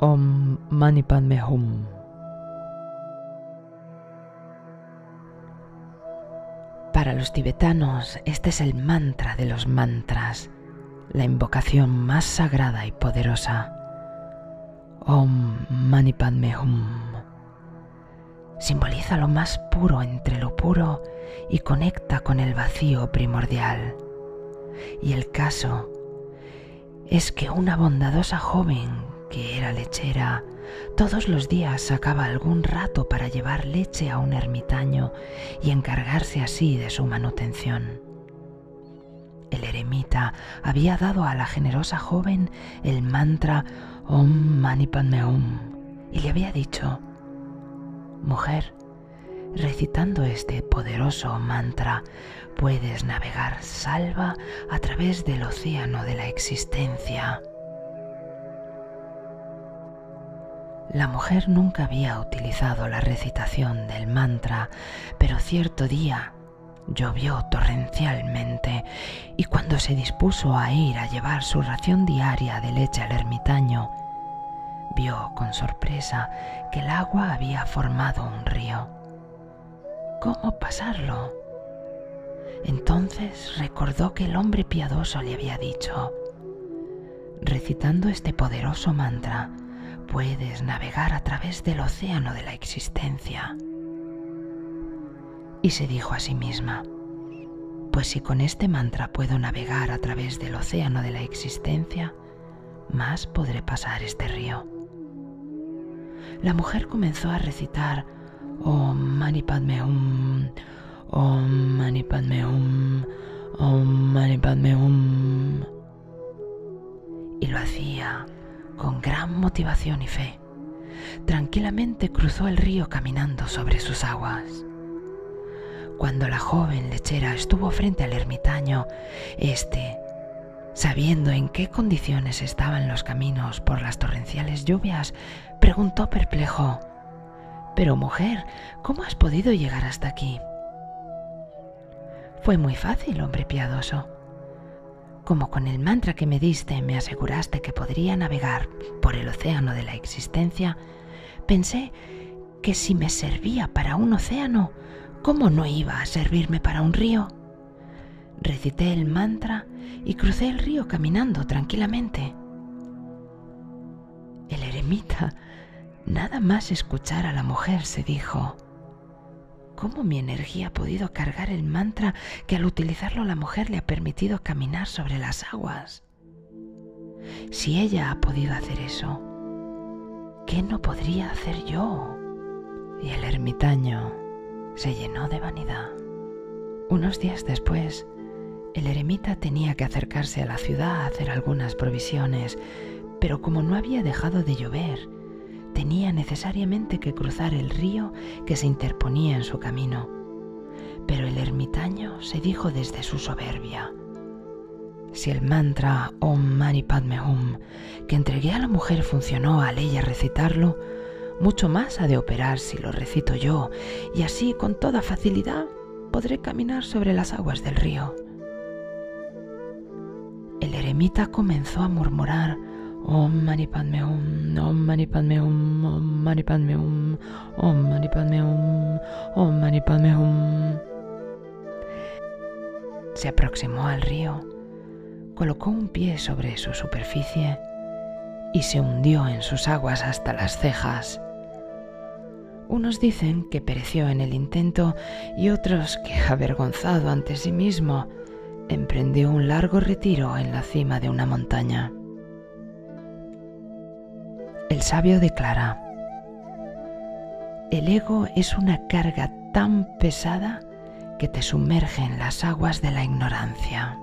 Om Mani Padme Hum. Para los tibetanos, este es el mantra de los mantras, la invocación más sagrada y poderosa. Om Mani Padme Hum. Simboliza lo más puro entre lo puro y conecta con el vacío primordial. Y el caso es que una bondadosa joven que era lechera, todos los días sacaba algún rato para llevar leche a un ermitaño y encargarse así de su manutención. El eremita había dado a la generosa joven el mantra Om Mani Padme Hum y le había dicho, Mujer, recitando este poderoso mantra, puedes navegar salva a través del océano de la existencia. La mujer nunca había utilizado la recitación del mantra, pero cierto día llovió torrencialmente y cuando se dispuso a ir a llevar su ración diaria de leche al ermitaño, vio con sorpresa que el agua había formado un río. ¿Cómo pasarlo? Entonces recordó que el hombre piadoso le había dicho, recitando este poderoso mantra, puedes navegar a través del océano de la existencia. Y se dijo a sí misma, pues si con este mantra puedo navegar a través del océano de la existencia, más podré pasar este río. La mujer comenzó a recitar Om Mani Padme Hum, Om Mani Padme Om. Y lo hacía con gran motivación y fe. Tranquilamente cruzó el río caminando sobre sus aguas. Cuando la joven lechera estuvo frente al ermitaño, éste, sabiendo en qué condiciones estaban los caminos por las torrenciales lluvias, preguntó perplejo, Pero mujer, ¿cómo has podido llegar hasta aquí? Fue muy fácil, hombre piadoso como con el mantra que me diste me aseguraste que podría navegar por el océano de la existencia, pensé que si me servía para un océano, ¿cómo no iba a servirme para un río? Recité el mantra y crucé el río caminando tranquilamente. El eremita, nada más escuchar a la mujer, se dijo, cómo mi energía ha podido cargar el mantra que al utilizarlo la mujer le ha permitido caminar sobre las aguas. Si ella ha podido hacer eso, ¿qué no podría hacer yo? Y el ermitaño se llenó de vanidad. Unos días después, el eremita tenía que acercarse a la ciudad a hacer algunas provisiones, pero como no había dejado de llover tenía necesariamente que cruzar el río que se interponía en su camino. Pero el ermitaño se dijo desde su soberbia, si el mantra Om Mani Padme Hum que entregué a la mujer funcionó al ella recitarlo, mucho más ha de operar si lo recito yo, y así con toda facilidad podré caminar sobre las aguas del río. El eremita comenzó a murmurar Om Mani Padme Hum, Om Mani Padme Hum, Om Mani Padme Hum, Om Mani Padme Hum, Om Mani Padme Hum. Se aproximó al río, colocó un pie sobre su superficie y se hundió en sus aguas hasta las cejas. Unos dicen que pereció en el intento y otros que, avergonzado ante sí mismo, emprendió un largo retiro en la cima de una montaña. El sabio declara, el ego es una carga tan pesada que te sumerge en las aguas de la ignorancia.